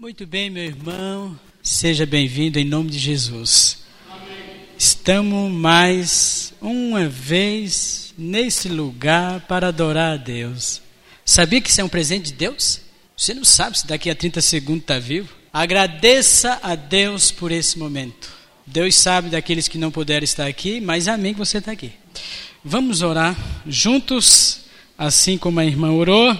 Muito bem, meu irmão. Seja bem-vindo em nome de Jesus. Amém. Estamos mais uma vez nesse lugar para adorar a Deus. Sabia que isso é um presente de Deus? Você não sabe se daqui a 30 segundos está vivo? Agradeça a Deus por esse momento. Deus sabe daqueles que não puderam estar aqui, mas amém que você está aqui. Vamos orar juntos, assim como a irmã orou.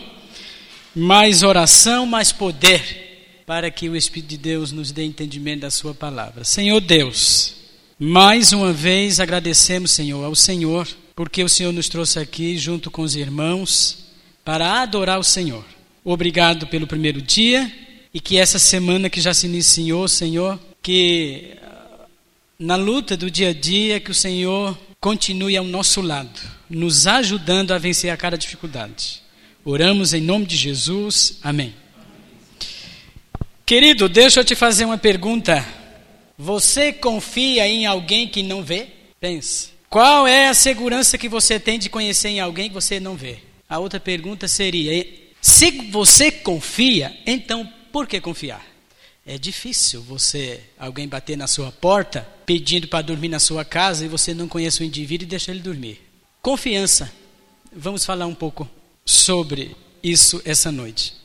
Mais oração, mais poder para que o Espírito de Deus nos dê entendimento da Sua palavra. Senhor Deus, mais uma vez agradecemos, Senhor, ao Senhor, porque o Senhor nos trouxe aqui junto com os irmãos para adorar o Senhor. Obrigado pelo primeiro dia e que essa semana que já se iniciou, Senhor, que ah, na luta do dia a dia, que o Senhor continue ao nosso lado, nos ajudando a vencer a cada dificuldade. Oramos em nome de Jesus. Amém. Querido, deixa eu te fazer uma pergunta. Você confia em alguém que não vê? Pense. Qual é a segurança que você tem de conhecer em alguém que você não vê? A outra pergunta seria: se você confia, então por que confiar? É difícil você, alguém bater na sua porta pedindo para dormir na sua casa e você não conhece o indivíduo e deixa ele dormir. Confiança. Vamos falar um pouco sobre isso essa noite.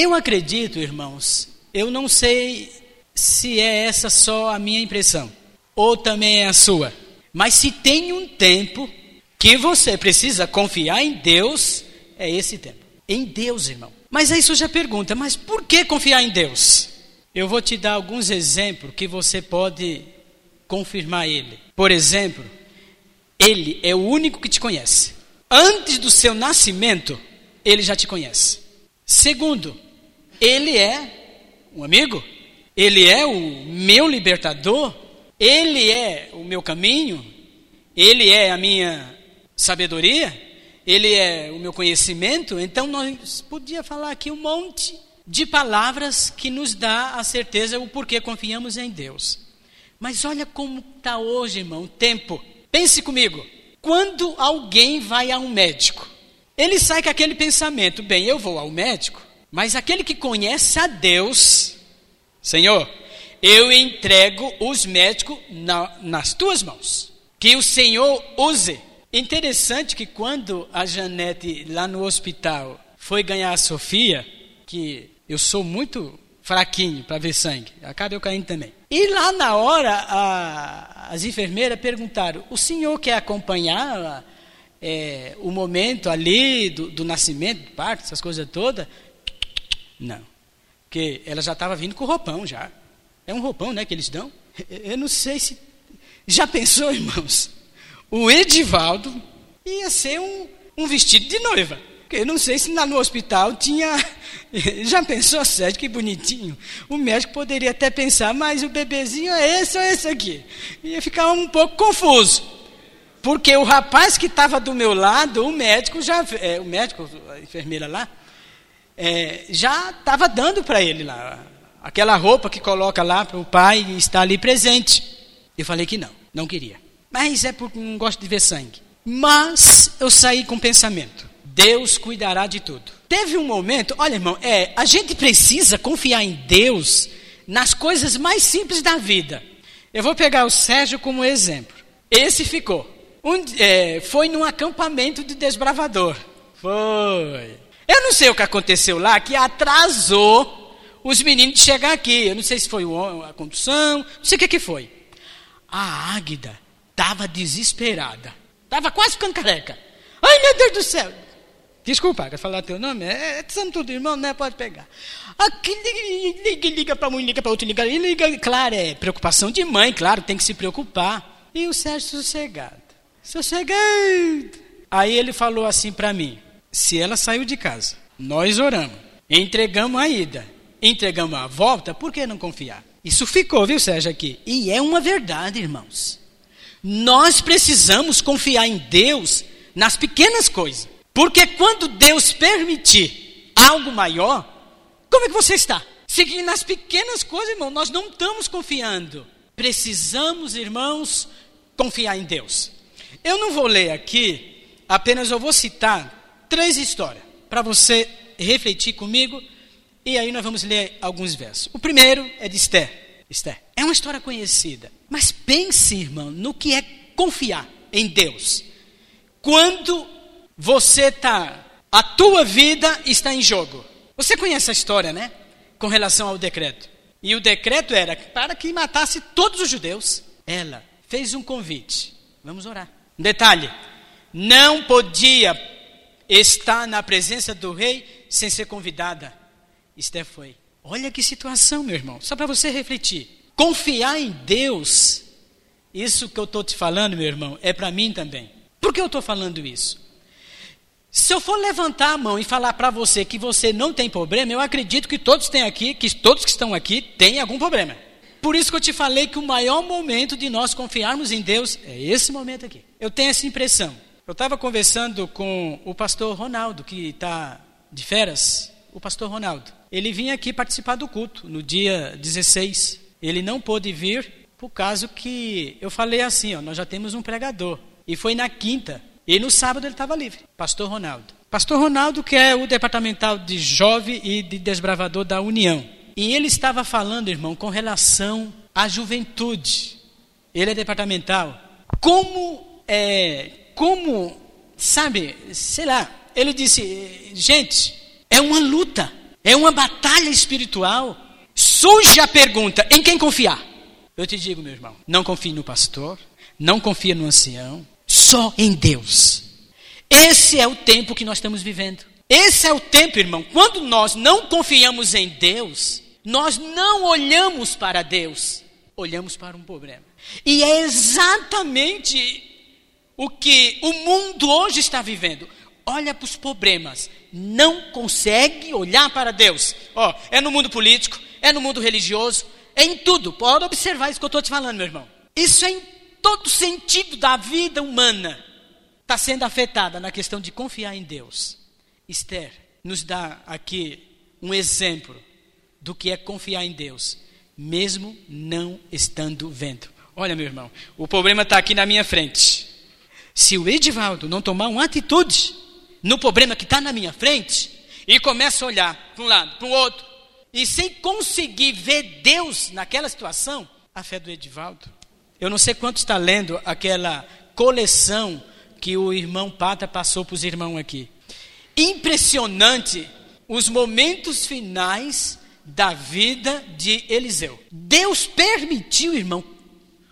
Eu acredito, irmãos, eu não sei se é essa só a minha impressão, ou também é a sua, mas se tem um tempo que você precisa confiar em Deus, é esse tempo. Em Deus, irmão. Mas aí surge a pergunta: mas por que confiar em Deus? Eu vou te dar alguns exemplos que você pode confirmar ele. Por exemplo, ele é o único que te conhece. Antes do seu nascimento, ele já te conhece. Segundo, ele é um amigo, ele é o meu libertador, ele é o meu caminho, ele é a minha sabedoria, ele é o meu conhecimento. Então nós podia falar aqui um monte de palavras que nos dá a certeza o porquê confiamos em Deus. Mas olha como está hoje, irmão, o tempo. Pense comigo. Quando alguém vai a um médico, ele sai com aquele pensamento: bem, eu vou ao médico, mas aquele que conhece a Deus, Senhor, eu entrego os médicos na, nas tuas mãos. Que o Senhor use. Interessante que quando a Janete, lá no hospital, foi ganhar a Sofia, que eu sou muito fraquinho para ver sangue, acaba eu caindo também. E lá na hora, a, as enfermeiras perguntaram: o senhor quer acompanhar é, o momento ali do, do nascimento, do parto, essas coisas todas? Não. Porque ela já estava vindo com roupão já. É um roupão, né, que eles dão. Eu não sei se. Já pensou, irmãos? O Edivaldo ia ser um, um vestido de noiva. Porque eu não sei se lá no hospital tinha. Já pensou, Sérgio, que bonitinho? O médico poderia até pensar, mas o bebezinho é esse ou esse aqui? Ia ficar um pouco confuso. Porque o rapaz que estava do meu lado, o médico já. É, o médico, a enfermeira lá, é, já estava dando para ele lá. Aquela roupa que coloca lá para o pai estar ali presente. Eu falei que não, não queria. Mas é porque não gosto de ver sangue. Mas eu saí com o pensamento: Deus cuidará de tudo. Teve um momento, olha irmão, é, a gente precisa confiar em Deus nas coisas mais simples da vida. Eu vou pegar o Sérgio como exemplo. Esse ficou. Um, é, foi num acampamento de desbravador. Foi. Eu não sei o que aconteceu lá, que atrasou os meninos de chegar aqui. Eu não sei se foi a condução, não sei o que, que foi. A Águida estava desesperada. Estava quase ficando careca. Ai, meu Deus do céu. Desculpa, quer falar teu nome? É, é tudo irmão, né? Pode pegar. Aqui liga, liga para um, liga para outro, liga, liga. Claro, é preocupação de mãe, claro, tem que se preocupar. E o Sérgio sossegado. Sossegado. Aí ele falou assim para mim: se ela saiu de casa, nós oramos, entregamos a ida, entregamos a volta, por que não confiar? Isso ficou, viu, Sérgio, aqui. E é uma verdade, irmãos. Nós precisamos confiar em Deus nas pequenas coisas. Porque quando Deus permitir algo maior, como é que você está? Seguindo nas pequenas coisas, irmão, nós não estamos confiando. Precisamos, irmãos, confiar em Deus. Eu não vou ler aqui, apenas eu vou citar três histórias para você refletir comigo E aí nós vamos ler alguns versos. O primeiro é de Esther. Esther é uma história conhecida. Mas pense, irmão, no que é confiar em Deus. Quando você está, a tua vida está em jogo. Você conhece a história, né? Com relação ao decreto. E o decreto era para que matasse todos os judeus. Ela fez um convite. Vamos orar. Detalhe: não podia estar na presença do rei sem ser convidada. Esther foi. Olha que situação, meu irmão. Só para você refletir. Confiar em Deus, isso que eu estou te falando, meu irmão, é para mim também. Por que eu estou falando isso? Se eu for levantar a mão e falar para você que você não tem problema, eu acredito que todos têm aqui, que todos que estão aqui têm algum problema. Por isso que eu te falei que o maior momento de nós confiarmos em Deus é esse momento aqui. Eu tenho essa impressão. Eu estava conversando com o pastor Ronaldo, que está de férias. O pastor Ronaldo. Ele vinha aqui participar do culto no dia 16. Ele não pôde vir por causa que eu falei assim, ó, nós já temos um pregador. E foi na quinta. E no sábado ele estava livre. Pastor Ronaldo. Pastor Ronaldo, que é o departamental de jovem e de desbravador da União. E ele estava falando, irmão, com relação à juventude. Ele é departamental. Como, é, como, sabe, sei lá, ele disse, gente, é uma luta, é uma batalha espiritual. Surge a pergunta, em quem confiar? Eu te digo, meu irmão, não confie no pastor, não confie no ancião, só em Deus. Esse é o tempo que nós estamos vivendo. Esse é o tempo, irmão, quando nós não confiamos em Deus, nós não olhamos para Deus, olhamos para um problema. E é exatamente o que o mundo hoje está vivendo. Olha para os problemas, não consegue olhar para Deus. Ó, é no mundo político, é no mundo religioso, é em tudo. Pode observar isso que eu estou te falando, meu irmão. Isso é em todo sentido da vida humana está sendo afetada na questão de confiar em Deus. Esther nos dá aqui um exemplo do que é confiar em Deus, mesmo não estando vendo. Olha, meu irmão, o problema está aqui na minha frente. Se o Edivaldo não tomar uma atitude no problema que está na minha frente, e começa a olhar para um lado, para o outro, e sem conseguir ver Deus naquela situação, a fé do Edivaldo. Eu não sei quanto está lendo aquela coleção que o irmão Pata passou para os irmãos aqui. Impressionante os momentos finais da vida de Eliseu. Deus permitiu, irmão,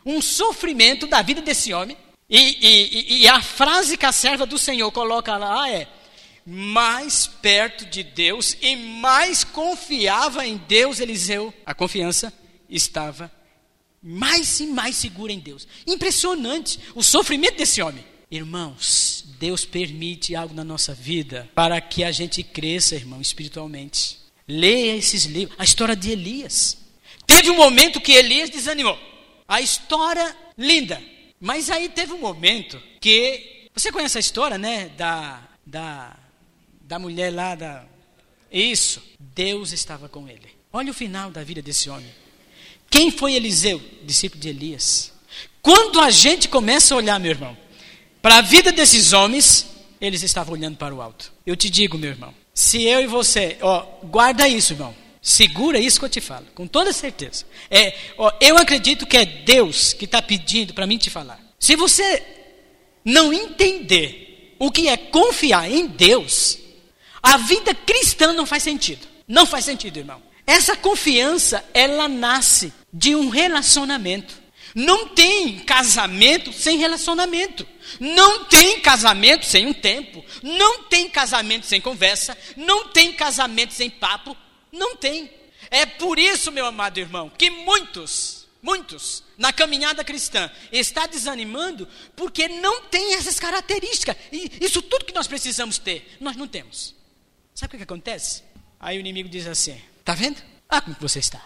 um sofrimento da vida desse homem. E, e, e, a frase que a serva do Senhor coloca lá é: mais perto de Deus e mais confiava em Deus, Eliseu. A confiança estava mais e mais segura em Deus. Impressionante o sofrimento desse homem. Irmãos, Deus permite algo na nossa vida para que a gente cresça, irmão, espiritualmente. Leia esses livros. A história de Elias. Teve um momento que Elias desanimou. A história linda. Mas aí teve um momento que. Você conhece a história, né? Da, da, da mulher lá da. Isso. Deus estava com ele. Olha o final da vida desse homem. Quem foi Eliseu? Discípulo de Elias. Quando a gente começa a olhar, meu irmão, para a vida desses homens, eles estavam olhando para o alto. Eu te digo, meu irmão, se eu e você, ó, guarda isso, irmão. Segura isso que eu te falo, com toda certeza. É, ó, eu acredito que é Deus que está pedindo para mim te falar. Se você não entender o que é confiar em Deus, a vida cristã não faz sentido. Não faz sentido, irmão. Essa confiança, ela nasce de um relacionamento. Não tem casamento sem relacionamento. Não tem casamento sem um tempo. Não tem casamento sem conversa. Não tem casamento sem papo. Não tem. É por isso, meu amado irmão, que muitos, muitos, na caminhada cristã, está desanimando porque não tem essas características. E isso tudo que nós precisamos ter, nós não temos. Sabe o que acontece? Aí o inimigo diz assim: Está vendo? Olha como você está.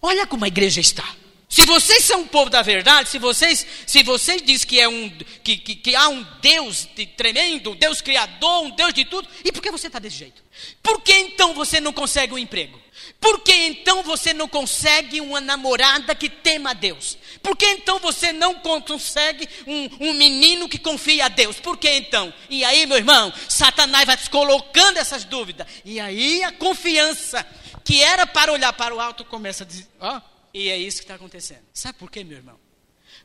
Olha como a igreja está. Se vocês são um povo da verdade, se vocês, se vocês dizem que, é um, que, que, que há um Deus de tremendo, um Deus criador, um Deus de tudo, e por que você está desse jeito? Por que então você não consegue um emprego? Por que então você não consegue uma namorada que tema a Deus? Por que então você não consegue um, um menino que confia a Deus? Por que então? E aí, meu irmão, Satanás vai te colocando essas dúvidas. E aí a confiança que era para olhar para o alto começa a dizer. Oh, e é isso que está acontecendo. Sabe por quê, meu irmão?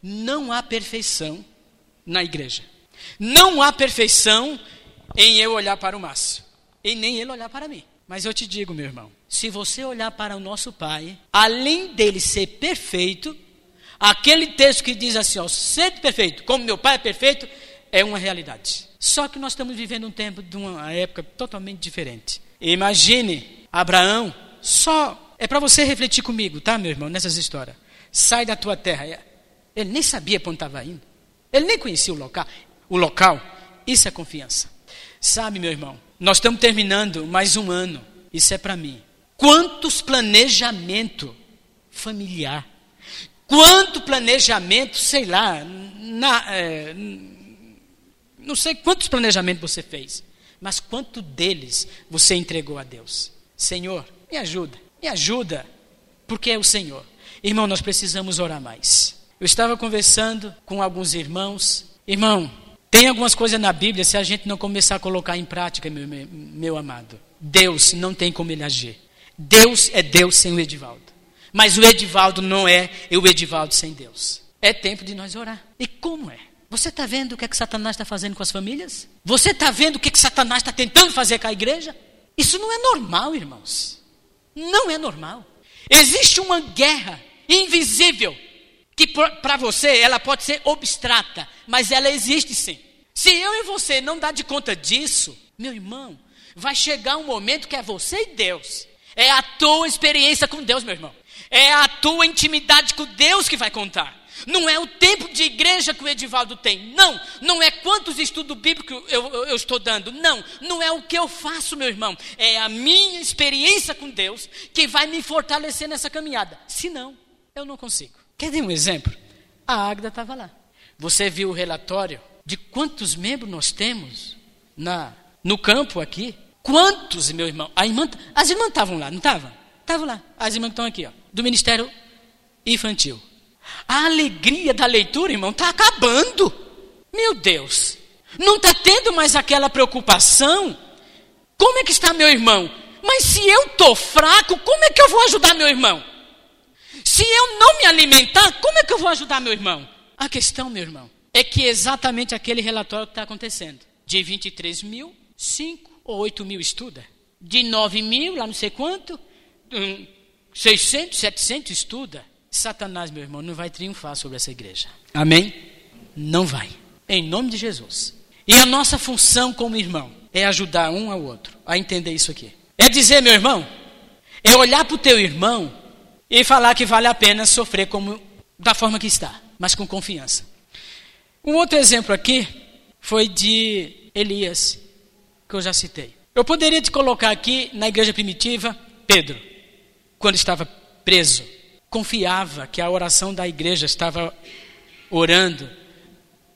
Não há perfeição na igreja. Não há perfeição em eu olhar para o Márcio. E nem ele olhar para mim. Mas eu te digo, meu irmão, se você olhar para o nosso Pai, além dele ser perfeito, aquele texto que diz assim, ó, sede perfeito, como meu Pai é perfeito, é uma realidade. Só que nós estamos vivendo um tempo de uma época totalmente diferente. Imagine Abraão só é para você refletir comigo, tá, meu irmão, nessas histórias. Sai da tua terra. Ele nem sabia para onde estava indo. Ele nem conhecia o local. O local. Isso é confiança. Sabe, meu irmão, nós estamos terminando mais um ano. Isso é para mim. Quantos planejamento familiar. Quanto planejamento, sei lá, na, é, não sei quantos planejamentos você fez, mas quanto deles você entregou a Deus. Senhor, me ajuda. Me ajuda, porque é o Senhor. Irmão, nós precisamos orar mais. Eu estava conversando com alguns irmãos. Irmão, tem algumas coisas na Bíblia, se a gente não começar a colocar em prática, meu, meu, meu amado, Deus não tem como ele agir. Deus é Deus sem o Edivaldo. Mas o Edivaldo não é o Edivaldo sem Deus. É tempo de nós orar. E como é? Você está vendo o que, é que Satanás está fazendo com as famílias? Você está vendo o que, é que Satanás está tentando fazer com a igreja? Isso não é normal, irmãos. Não é normal. Existe uma guerra invisível que para você ela pode ser abstrata, mas ela existe sim. Se eu e você não dar de conta disso, meu irmão, vai chegar um momento que é você e Deus. É a tua experiência com Deus, meu irmão. É a tua intimidade com Deus que vai contar. Não é o tempo de igreja que o Edivaldo tem. Não. Não é quantos estudos bíblicos eu, eu, eu, estou dando. Não. Não é o que eu faço, meu irmão. É a minha experiência com Deus que vai me fortalecer nessa caminhada. Se não, eu não consigo. Quer dar um exemplo? A Águeda estava lá. Você viu o relatório de quantos membros nós temos na, no campo aqui? Quantos, meu irmão? Irmã, as irmãs estavam lá, não estavam? Estavam lá. As irmãs estão aqui, ó, do Ministério Infantil. A alegria da leitura, irmão, está acabando. Meu Deus, não está tendo mais aquela preocupação. Como é que está meu irmão? Mas se eu estou fraco, como é que eu vou ajudar meu irmão? Se eu não me alimentar, como é que eu vou ajudar meu irmão? A questão, meu irmão, é que exatamente aquele relatório que está acontecendo. De 23 mil, 5 ou 8 mil estuda. De 9 mil, lá não sei quanto, 600, 700 estuda. Satanás, meu irmão, não vai triunfar sobre essa igreja. Amém? Não vai. Em nome de Jesus. E a nossa função como irmão é ajudar um ao outro a entender isso aqui. É dizer, meu irmão, é olhar para o teu irmão e falar que vale a pena sofrer como da forma que está, mas com confiança. Um outro exemplo aqui foi de Elias, que eu já citei. Eu poderia te colocar aqui na igreja primitiva Pedro, quando estava preso confiava que a oração da igreja estava orando,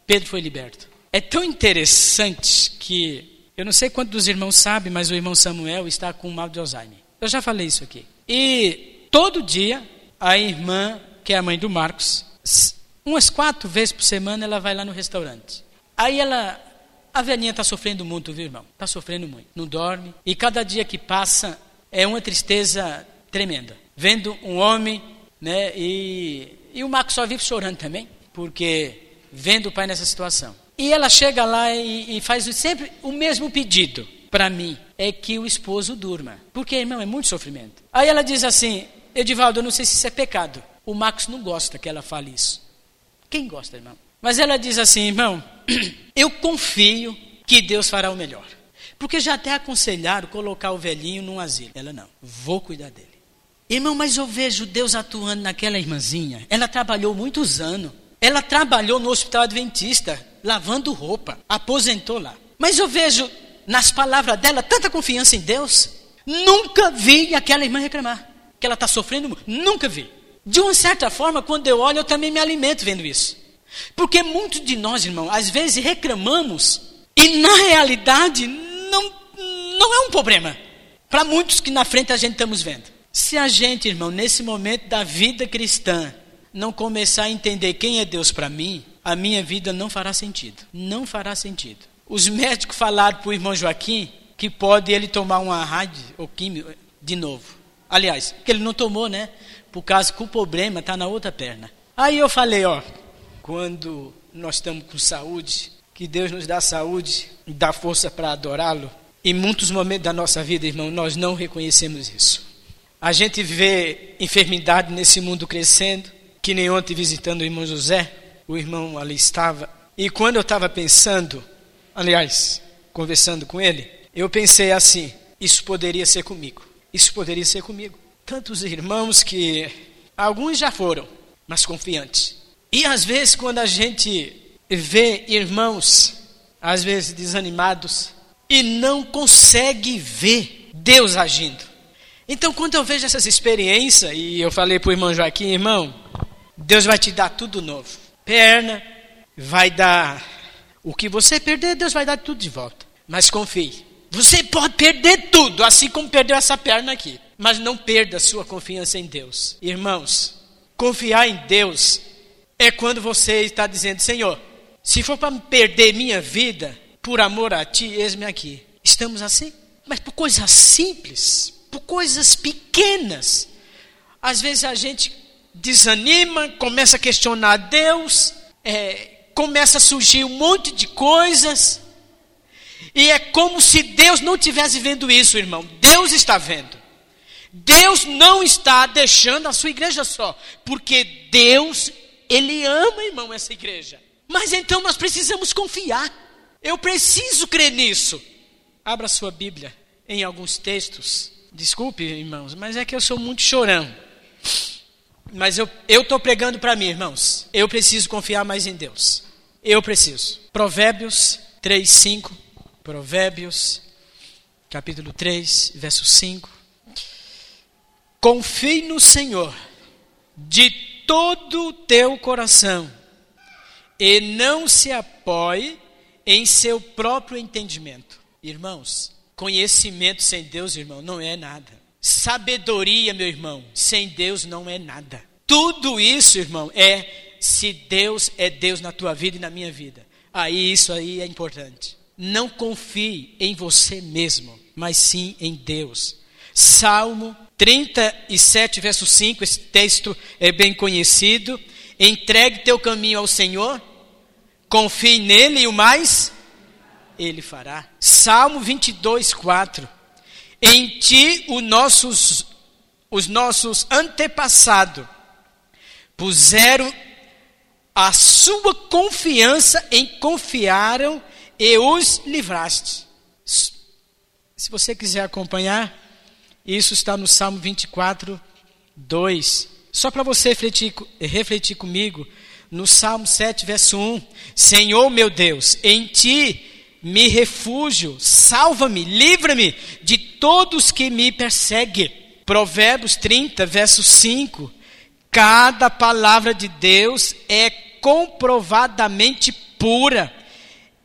Pedro foi liberto. É tão interessante que eu não sei quantos dos irmãos sabem, mas o irmão Samuel está com mal de Alzheimer. Eu já falei isso aqui. E todo dia a irmã, que é a mãe do Marcos, umas quatro vezes por semana ela vai lá no restaurante. Aí ela, a velhinha está sofrendo muito, viu irmão? Está sofrendo muito. Não dorme. E cada dia que passa é uma tristeza tremenda. Vendo um homem né? E, e o Marcos só vive chorando também, porque vendo o pai nessa situação. E ela chega lá e, e faz sempre o mesmo pedido para mim, é que o esposo durma. Porque, irmão, é muito sofrimento. Aí ela diz assim, Edivaldo, eu não sei se isso é pecado. O Marcos não gosta que ela fale isso. Quem gosta, irmão? Mas ela diz assim, irmão, eu confio que Deus fará o melhor. Porque já até aconselharam colocar o velhinho num asilo. Ela não, vou cuidar dele. Irmão, mas eu vejo Deus atuando naquela irmãzinha. Ela trabalhou muitos anos. Ela trabalhou no hospital adventista, lavando roupa, aposentou lá. Mas eu vejo nas palavras dela tanta confiança em Deus. Nunca vi aquela irmã reclamar que ela está sofrendo. Nunca vi. De uma certa forma, quando eu olho, eu também me alimento vendo isso. Porque muitos de nós, irmão, às vezes reclamamos e na realidade não, não é um problema. Para muitos que na frente a gente estamos vendo. Se a gente, irmão, nesse momento da vida cristã, não começar a entender quem é Deus para mim, a minha vida não fará sentido. Não fará sentido. Os médicos falaram para o irmão Joaquim que pode ele tomar uma rádio ou química de novo. Aliás, que ele não tomou, né? Por causa que o problema está na outra perna. Aí eu falei, ó, quando nós estamos com saúde, que Deus nos dá saúde dá força para adorá-lo. Em muitos momentos da nossa vida, irmão, nós não reconhecemos isso. A gente vê enfermidade nesse mundo crescendo, que nem ontem visitando o irmão José, o irmão ali estava. E quando eu estava pensando, aliás, conversando com ele, eu pensei assim: isso poderia ser comigo. Isso poderia ser comigo. Tantos irmãos que alguns já foram, mas confiantes. E às vezes, quando a gente vê irmãos, às vezes desanimados, e não consegue ver Deus agindo. Então, quando eu vejo essas experiências, e eu falei para o irmão Joaquim, irmão, Deus vai te dar tudo novo. Perna, vai dar o que você perder, Deus vai dar tudo de volta. Mas confie. Você pode perder tudo, assim como perdeu essa perna aqui. Mas não perda sua confiança em Deus. Irmãos, confiar em Deus é quando você está dizendo: Senhor, se for para perder minha vida por amor a Ti, eis-me aqui. Estamos assim? Mas por coisas simples, por coisas pequenas. Às vezes a gente desanima, começa a questionar Deus, é, começa a surgir um monte de coisas. E é como se Deus não estivesse vendo isso, irmão. Deus está vendo. Deus não está deixando a sua igreja só, porque Deus, Ele ama, irmão, essa igreja. Mas então nós precisamos confiar. Eu preciso crer nisso. Abra sua Bíblia em alguns textos. Desculpe, irmãos, mas é que eu sou muito chorão. Mas eu estou pregando para mim, irmãos. Eu preciso confiar mais em Deus. Eu preciso. Provérbios 3, 5. Provérbios, capítulo 3, verso 5. Confie no Senhor de todo o teu coração e não se apoie em seu próprio entendimento. Irmãos, conhecimento sem Deus, irmão, não é nada. Sabedoria, meu irmão, sem Deus não é nada. Tudo isso, irmão, é se Deus é Deus na tua vida e na minha vida. Aí isso aí é importante. Não confie em você mesmo, mas sim em Deus. Salmo 37, verso 5, esse texto é bem conhecido. Entregue teu caminho ao Senhor Confie nele e o mais ele fará. Salmo 22, 4. Em ti os nossos, os nossos antepassados puseram a sua confiança em confiaram e os livraste. Se você quiser acompanhar, isso está no Salmo 24, 2. Só para você refletir, refletir comigo, no Salmo 7, verso 1: Senhor meu Deus, em ti me refúgio, salva-me, livra-me de todos que me perseguem. Provérbios 30, verso 5: Cada palavra de Deus é comprovadamente pura.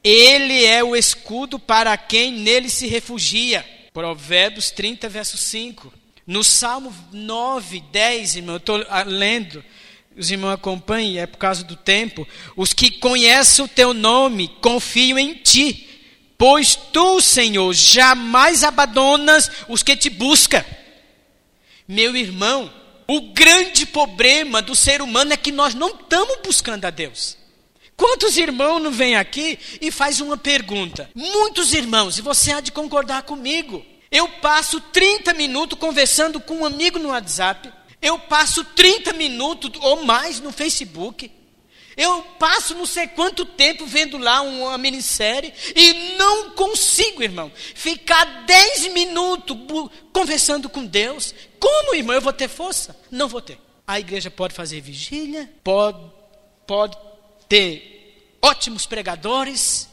Ele é o escudo para quem nele se refugia. Provérbios 30, verso 5. No Salmo 9, 10, irmão, eu estou lendo os irmãos acompanhem, é por causa do tempo. Os que conhecem o teu nome confiam em ti, pois tu, Senhor, jamais abandonas os que te buscam. Meu irmão, o grande problema do ser humano é que nós não estamos buscando a Deus. Quantos irmãos não vêm aqui e faz uma pergunta? Muitos irmãos, e você há de concordar comigo. Eu passo 30 minutos conversando com um amigo no WhatsApp, eu passo 30 minutos ou mais no Facebook. Eu passo não sei quanto tempo vendo lá uma minissérie e não consigo, irmão, ficar 10 minutos conversando com Deus. Como, irmão, eu vou ter força? Não vou ter. A igreja pode fazer vigília, pode, pode ter ótimos pregadores,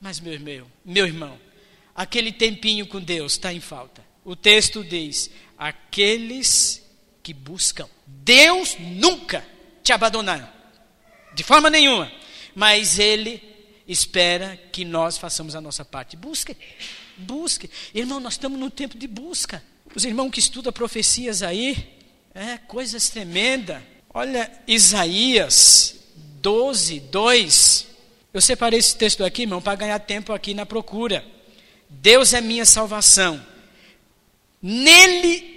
mas, meu irmão, meu irmão, aquele tempinho com Deus está em falta. O texto diz: aqueles que buscam. Deus nunca te abandonará, de forma nenhuma, mas Ele espera que nós façamos a nossa parte. Busque, busque. Irmão, nós estamos num tempo de busca. Os irmãos que estudam profecias aí, é coisas tremendas. Olha, Isaías 12, 2. Eu separei esse texto aqui, irmão, para ganhar tempo aqui na procura. Deus é minha salvação. Nele,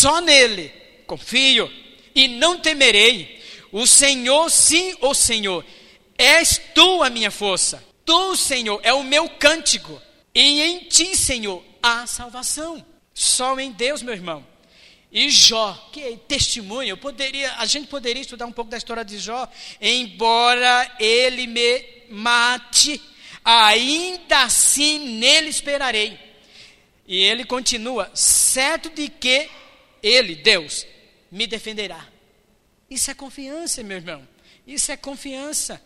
só nele, confio e não temerei. O Senhor, sim, o Senhor, és tu a minha força. Tu, Senhor, é o meu cântico. E em ti, Senhor, há salvação. Só em Deus, meu irmão. E Jó, que testemunho, poderia, a gente poderia estudar um pouco da história de Jó, embora ele me mate, ainda assim nele esperarei. E ele continua, certo de que ele, Deus, me defenderá. Isso é confiança, meu irmão. Isso é confiança.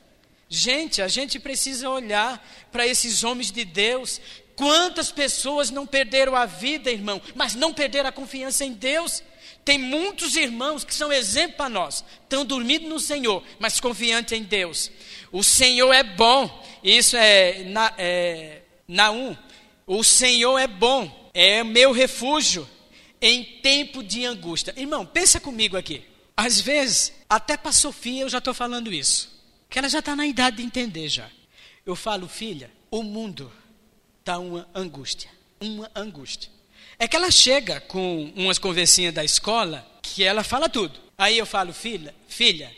Gente, a gente precisa olhar para esses homens de Deus Quantas pessoas não perderam a vida, irmão, mas não perderam a confiança em Deus? Tem muitos irmãos que são exemplo para nós, estão dormindo no Senhor, mas confiantes em Deus. O Senhor é bom, isso é, é Naum. O Senhor é bom, é meu refúgio em tempo de angústia. Irmão, pensa comigo aqui. Às vezes, até para Sofia eu já estou falando isso, que ela já está na idade de entender já. Eu falo, filha, o mundo está uma angústia. Uma angústia. É que ela chega com umas conversinhas da escola que ela fala tudo. Aí eu falo, filha, filha,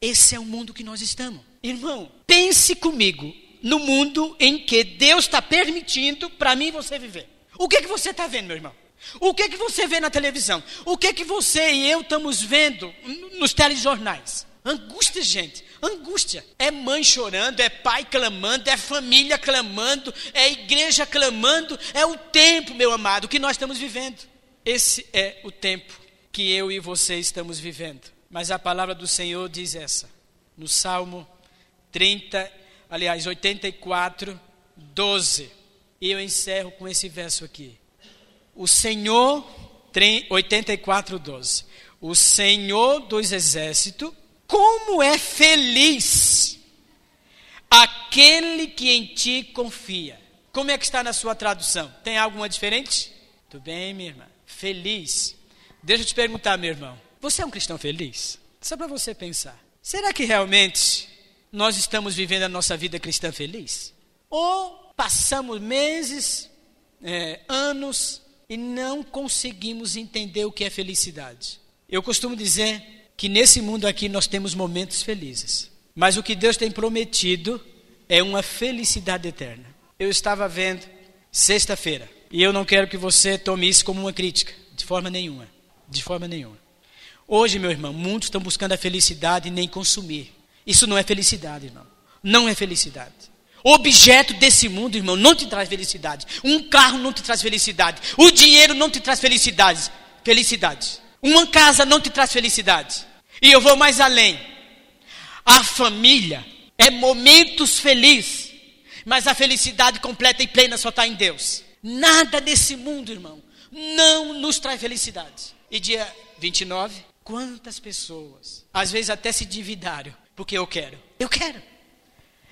esse é o mundo que nós estamos. Irmão, pense comigo no mundo em que Deus está permitindo para mim você viver. O que, que você está vendo, meu irmão? O que, que você vê na televisão? O que, que você e eu estamos vendo nos telejornais? Angústia, gente. Angústia. É mãe chorando, é pai clamando, é família clamando, é igreja clamando. É o tempo, meu amado, que nós estamos vivendo. Esse é o tempo que eu e você estamos vivendo. Mas a palavra do Senhor diz essa. No Salmo 30, aliás, 84, 12. E eu encerro com esse verso aqui. O Senhor, 84, 12. O Senhor dos exércitos como é feliz aquele que em ti confia. Como é que está na sua tradução? Tem alguma diferente? Tudo bem, minha irmã. Feliz. Deixa eu te perguntar, meu irmão. Você é um cristão feliz? Só para você pensar. Será que realmente nós estamos vivendo a nossa vida cristã feliz? Ou passamos meses, é, anos e não conseguimos entender o que é felicidade? Eu costumo dizer que nesse mundo aqui nós temos momentos felizes. Mas o que Deus tem prometido é uma felicidade eterna. Eu estava vendo sexta-feira, e eu não quero que você tome isso como uma crítica, de forma nenhuma. De forma nenhuma. Hoje, meu irmão, muitos estão buscando a felicidade e nem consumir. Isso não é felicidade, irmão. Não é felicidade. Objeto desse mundo, irmão, não te traz felicidade. Um carro não te traz felicidade. O dinheiro não te traz felicidade. Felicidade. Uma casa não te traz felicidade. E eu vou mais além. A família é momentos felizes, mas a felicidade completa e plena só está em Deus. Nada desse mundo, irmão, não nos traz felicidade. E dia 29, quantas pessoas, às vezes até se dividaram, porque eu quero. Eu quero.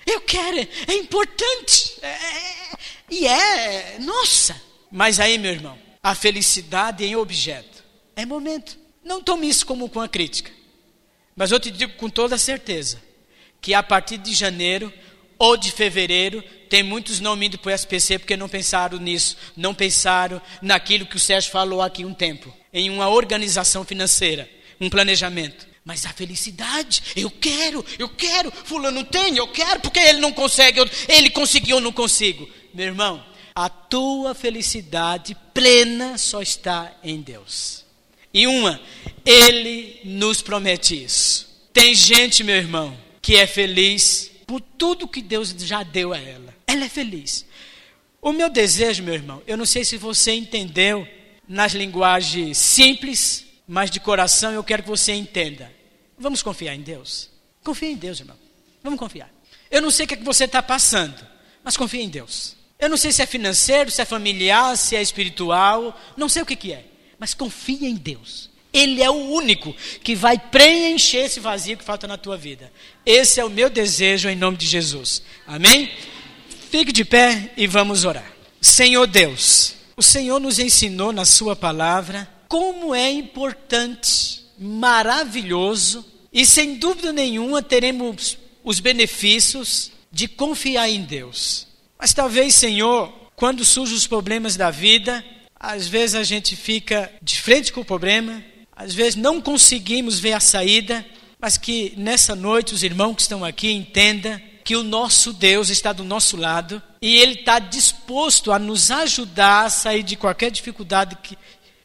Eu quero, é importante. É, é, e é, nossa. Mas aí, meu irmão, a felicidade em objeto é momento. Não tome isso como com a crítica. Mas eu te digo com toda certeza que a partir de janeiro ou de fevereiro tem muitos não indo para o SPC porque não pensaram nisso, não pensaram naquilo que o Sérgio falou aqui um tempo, em uma organização financeira, um planejamento. Mas a felicidade, eu quero, eu quero, fulano tem, eu quero, porque ele não consegue, ele conseguiu, eu não consigo. Meu irmão, a tua felicidade plena só está em Deus. E uma, ele nos promete isso. Tem gente, meu irmão, que é feliz por tudo que Deus já deu a ela. Ela é feliz. O meu desejo, meu irmão, eu não sei se você entendeu nas linguagens simples, mas de coração eu quero que você entenda. Vamos confiar em Deus. Confia em Deus, irmão. Vamos confiar. Eu não sei o que, é que você está passando, mas confia em Deus. Eu não sei se é financeiro, se é familiar, se é espiritual, não sei o que, que é mas confia em Deus. Ele é o único que vai preencher esse vazio que falta na tua vida. Esse é o meu desejo em nome de Jesus. Amém? Fique de pé e vamos orar. Senhor Deus, o Senhor nos ensinou na Sua palavra como é importante, maravilhoso e sem dúvida nenhuma teremos os benefícios de confiar em Deus. Mas talvez, Senhor, quando surgem os problemas da vida, às vezes a gente fica de frente com o problema, às vezes não conseguimos ver a saída, mas que nessa noite os irmãos que estão aqui entendam que o nosso Deus está do nosso lado e Ele está disposto a nos ajudar a sair de qualquer dificuldade que,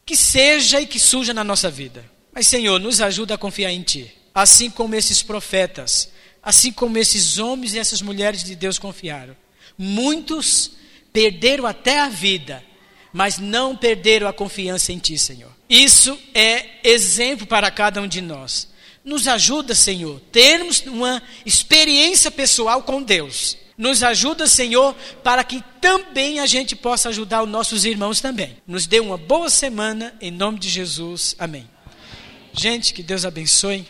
que seja e que surja na nossa vida. Mas, Senhor, nos ajuda a confiar em Ti, assim como esses profetas, assim como esses homens e essas mulheres de Deus confiaram. Muitos perderam até a vida, mas não perderam a confiança em Ti, Senhor. Isso é exemplo para cada um de nós. Nos ajuda, Senhor, termos uma experiência pessoal com Deus. Nos ajuda, Senhor, para que também a gente possa ajudar os nossos irmãos também. Nos dê uma boa semana, em nome de Jesus. Amém. Gente, que Deus abençoe.